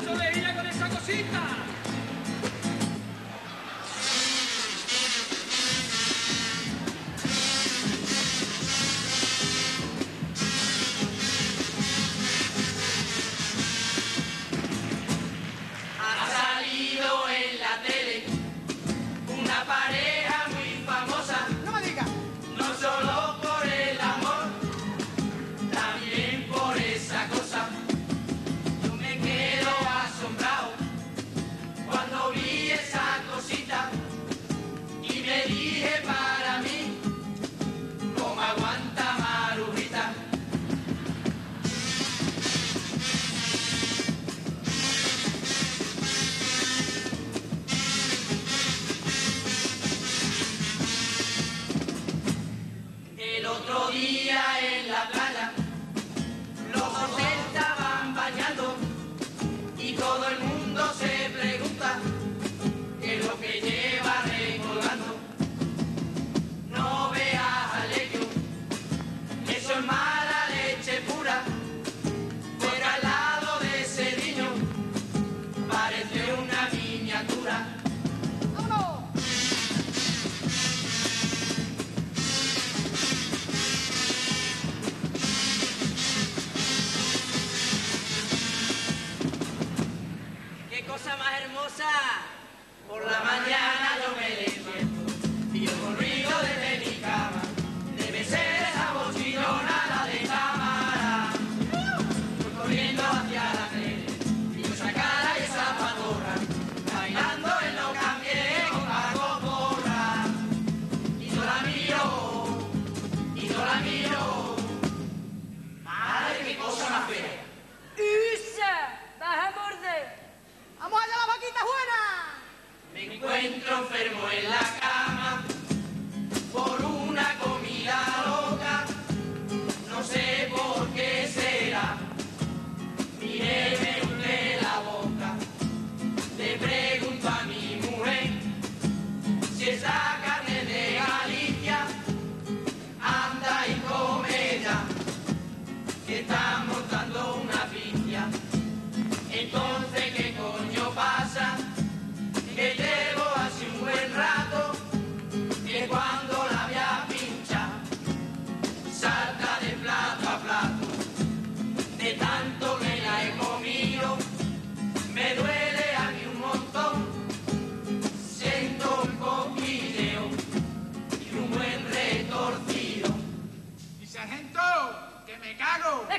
¡Mucho de ira con esa cosita!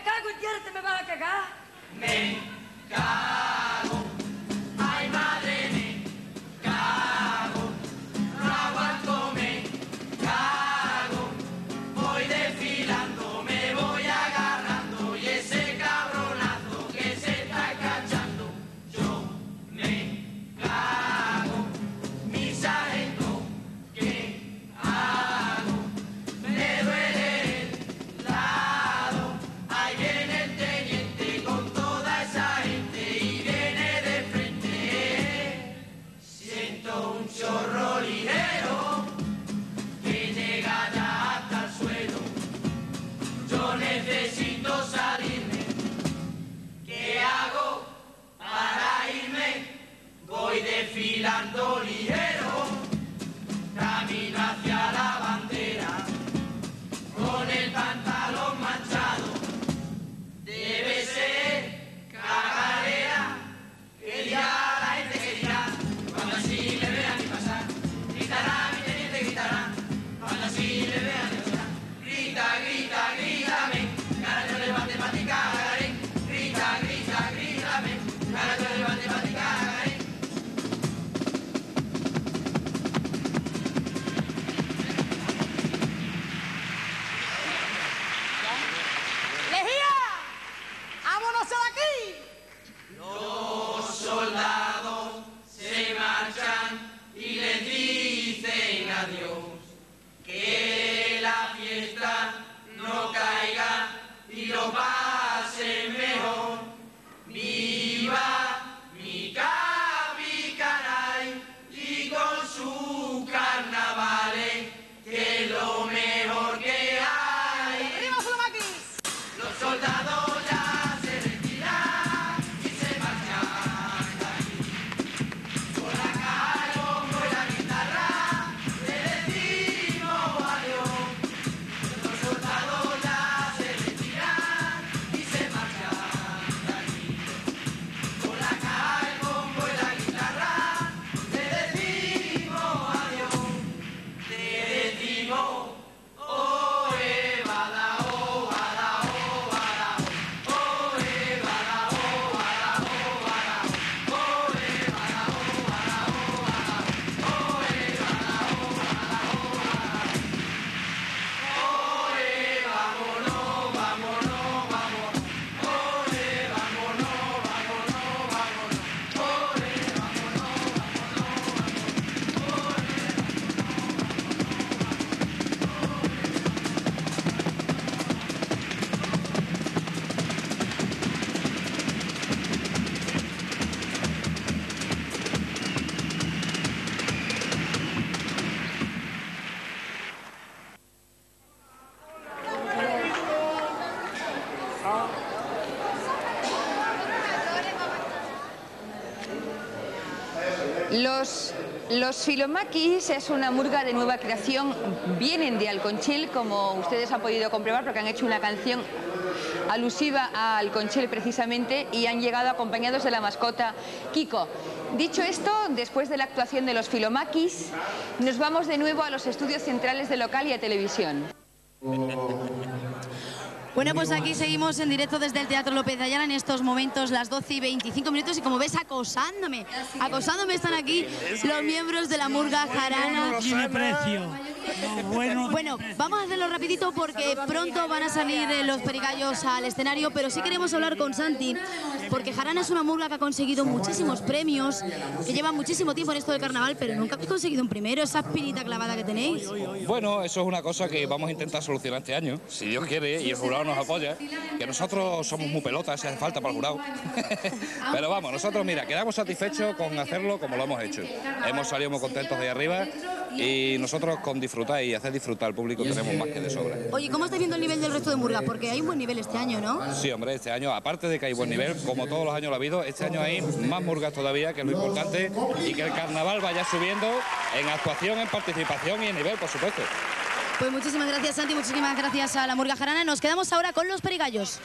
ಬೇಕಾಗುದ್ಯರ ತಮೆ ಬಾಕಗ Los, los filomaquis es una murga de nueva creación, vienen de Alconchil, como ustedes han podido comprobar, porque han hecho una canción alusiva a Alconchil precisamente y han llegado acompañados de la mascota Kiko. Dicho esto, después de la actuación de los filomaquis, nos vamos de nuevo a los estudios centrales de local y a televisión. Eh, bueno, pues aquí seguimos en directo desde el Teatro López de Ayala en estos momentos, las 12 y 25 minutos. Y como ves, acosándome, acosándome están aquí los miembros de la Murga Jarana. tiene precio. Bueno, Bueno, vamos a hacerlo rapidito porque pronto van a salir eh, los perigallos al escenario, pero sí queremos hablar con Santi, porque Jarana es una murga que ha conseguido muchísimos premios, que lleva muchísimo tiempo en esto del carnaval, pero nunca ha conseguido un primero, esa espinita clavada que tenéis. Bueno, eso es una cosa que vamos a intentar solucionar este año, si Dios quiere y el jurado nos apoya, que nosotros somos muy pelotas, si hace falta para el jurado. Pero vamos, nosotros, mira, quedamos satisfechos con hacerlo como lo hemos hecho. Hemos salido muy contentos de ahí arriba y nosotros con disfrutar y hacer disfrutar al público tenemos más que de sobra. Oye, ¿cómo estáis viendo el nivel del resto de murgas? Porque hay un buen nivel este año, ¿no? Sí, hombre, este año, aparte de que hay buen nivel, como todos los años lo ha habido, este año hay más murgas todavía, que es lo importante, y que el carnaval vaya subiendo en actuación, en participación y en nivel, por supuesto. Pues muchísimas gracias, Santi, muchísimas gracias a la Murga Jarana. Nos quedamos ahora con los perigallos.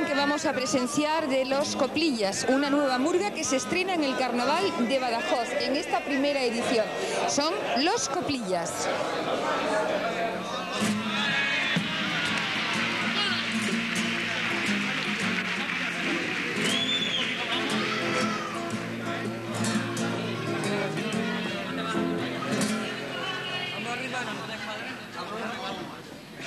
Que vamos a presenciar de Los Coplillas, una nueva murga que se estrena en el Carnaval de Badajoz en esta primera edición. Son Los Coplillas.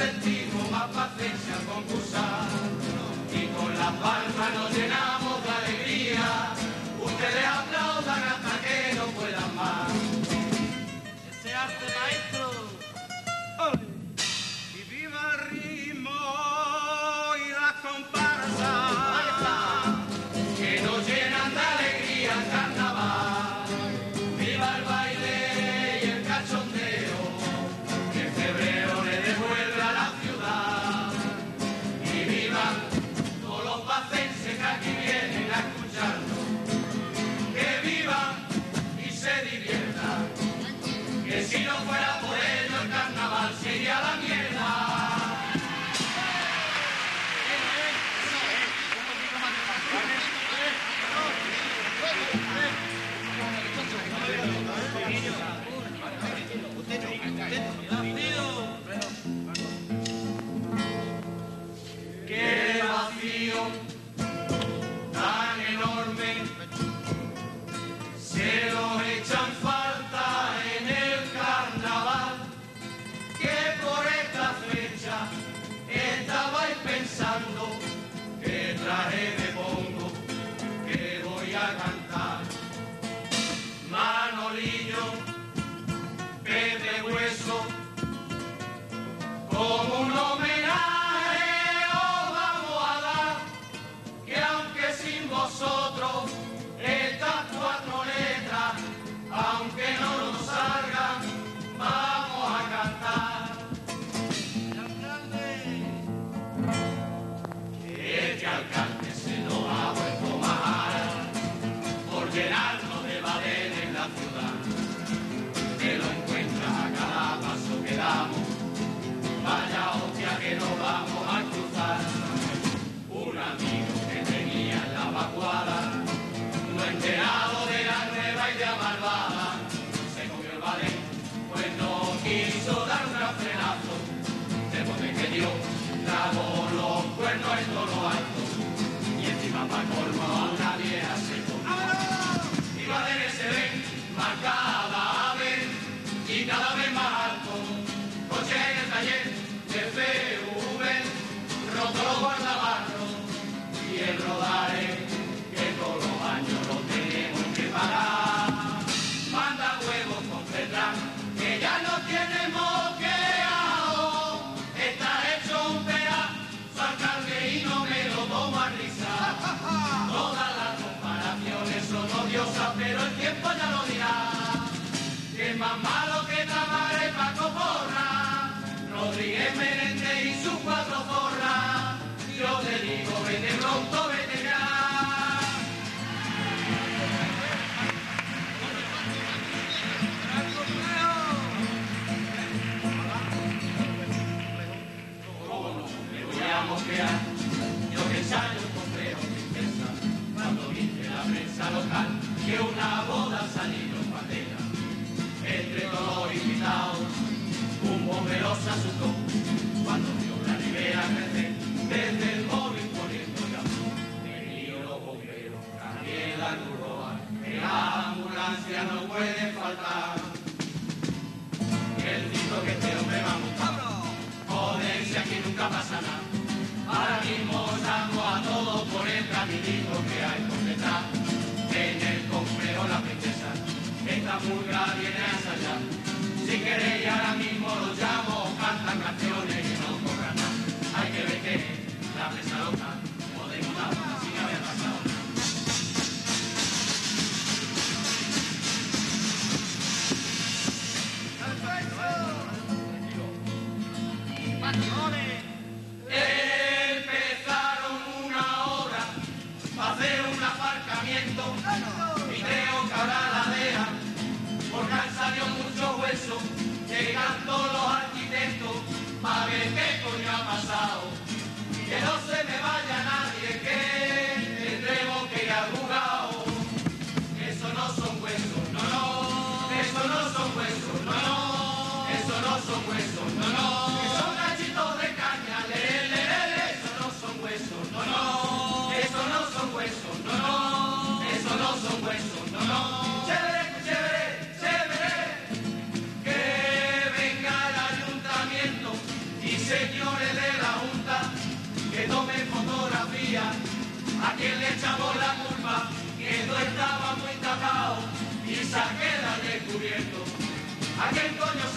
sentimos más paciencia al concursar. Y con las palmas nos llenamos de alegría. Ustedes aplaudan hasta que no puedan más. time. Menéndez y sus cuatro zorras. Yo te digo, vete pronto, vete ya. Me voy a mosquear, yo que ensayo con feo princesa, cuando dice la prensa local que una boda salió en bandera. Entre todos invitados, se asustó, cuando vio la ribera crecer, desde el móvil poniendo ya. Venido los bomberos, también la curroa, que la ambulancia no puede faltar. Y el grito que este hombre va a. Joder, si aquí nunca pasa nada. Ahora mismo saco a todos por el caminito que hay por detrás. En el complejo la princesa, esta pulga viene a ensayar. Si queréis ahora mismo los llamo, cantan canciones y no cobran nada. Hay que ver que la presa loca, podemos dar sin haber pasado nada. Empezaron una hora para hacer un aparcamiento y creo que ahora la dejan porque han salido muchos huesos llegan todos los a quien le echamos la culpa que no estaba muy tapado y se queda descubierto. A quién coño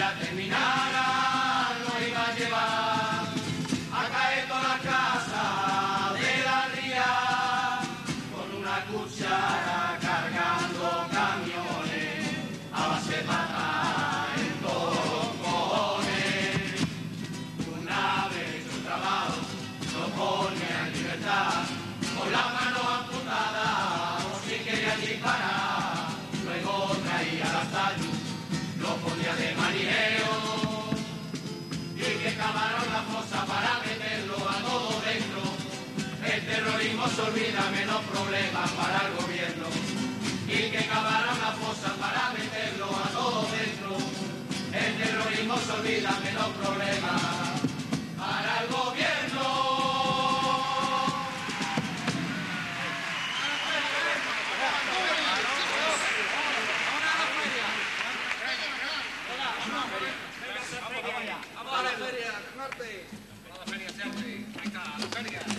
ya terminara, lo iba a llevar a caer toda la casa de la ría con una cuchara cargando camiones a base de patas en todos cojones. Una vez hecho trabajo, lo pone en libertad con la mano amputada por si quería disparar. Luego traía las tallos, lo ponía de marinero y que cavaron la fosa para meterlo a todo dentro. El terrorismo se olvida menos problemas para el gobierno. Y que cavaron la fosa para meterlo a todo dentro. El terrorismo se olvida menos problemas arte. Para la feria se hace. Ahí la feria.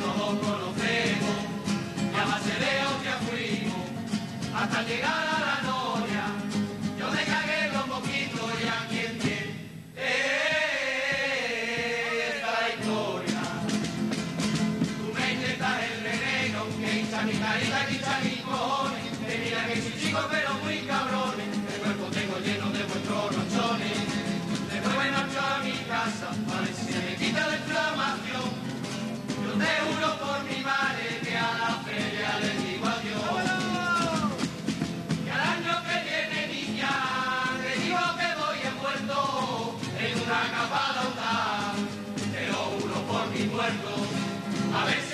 todos conocemos, ya más se veo que fuimos, hasta llegar a A veces.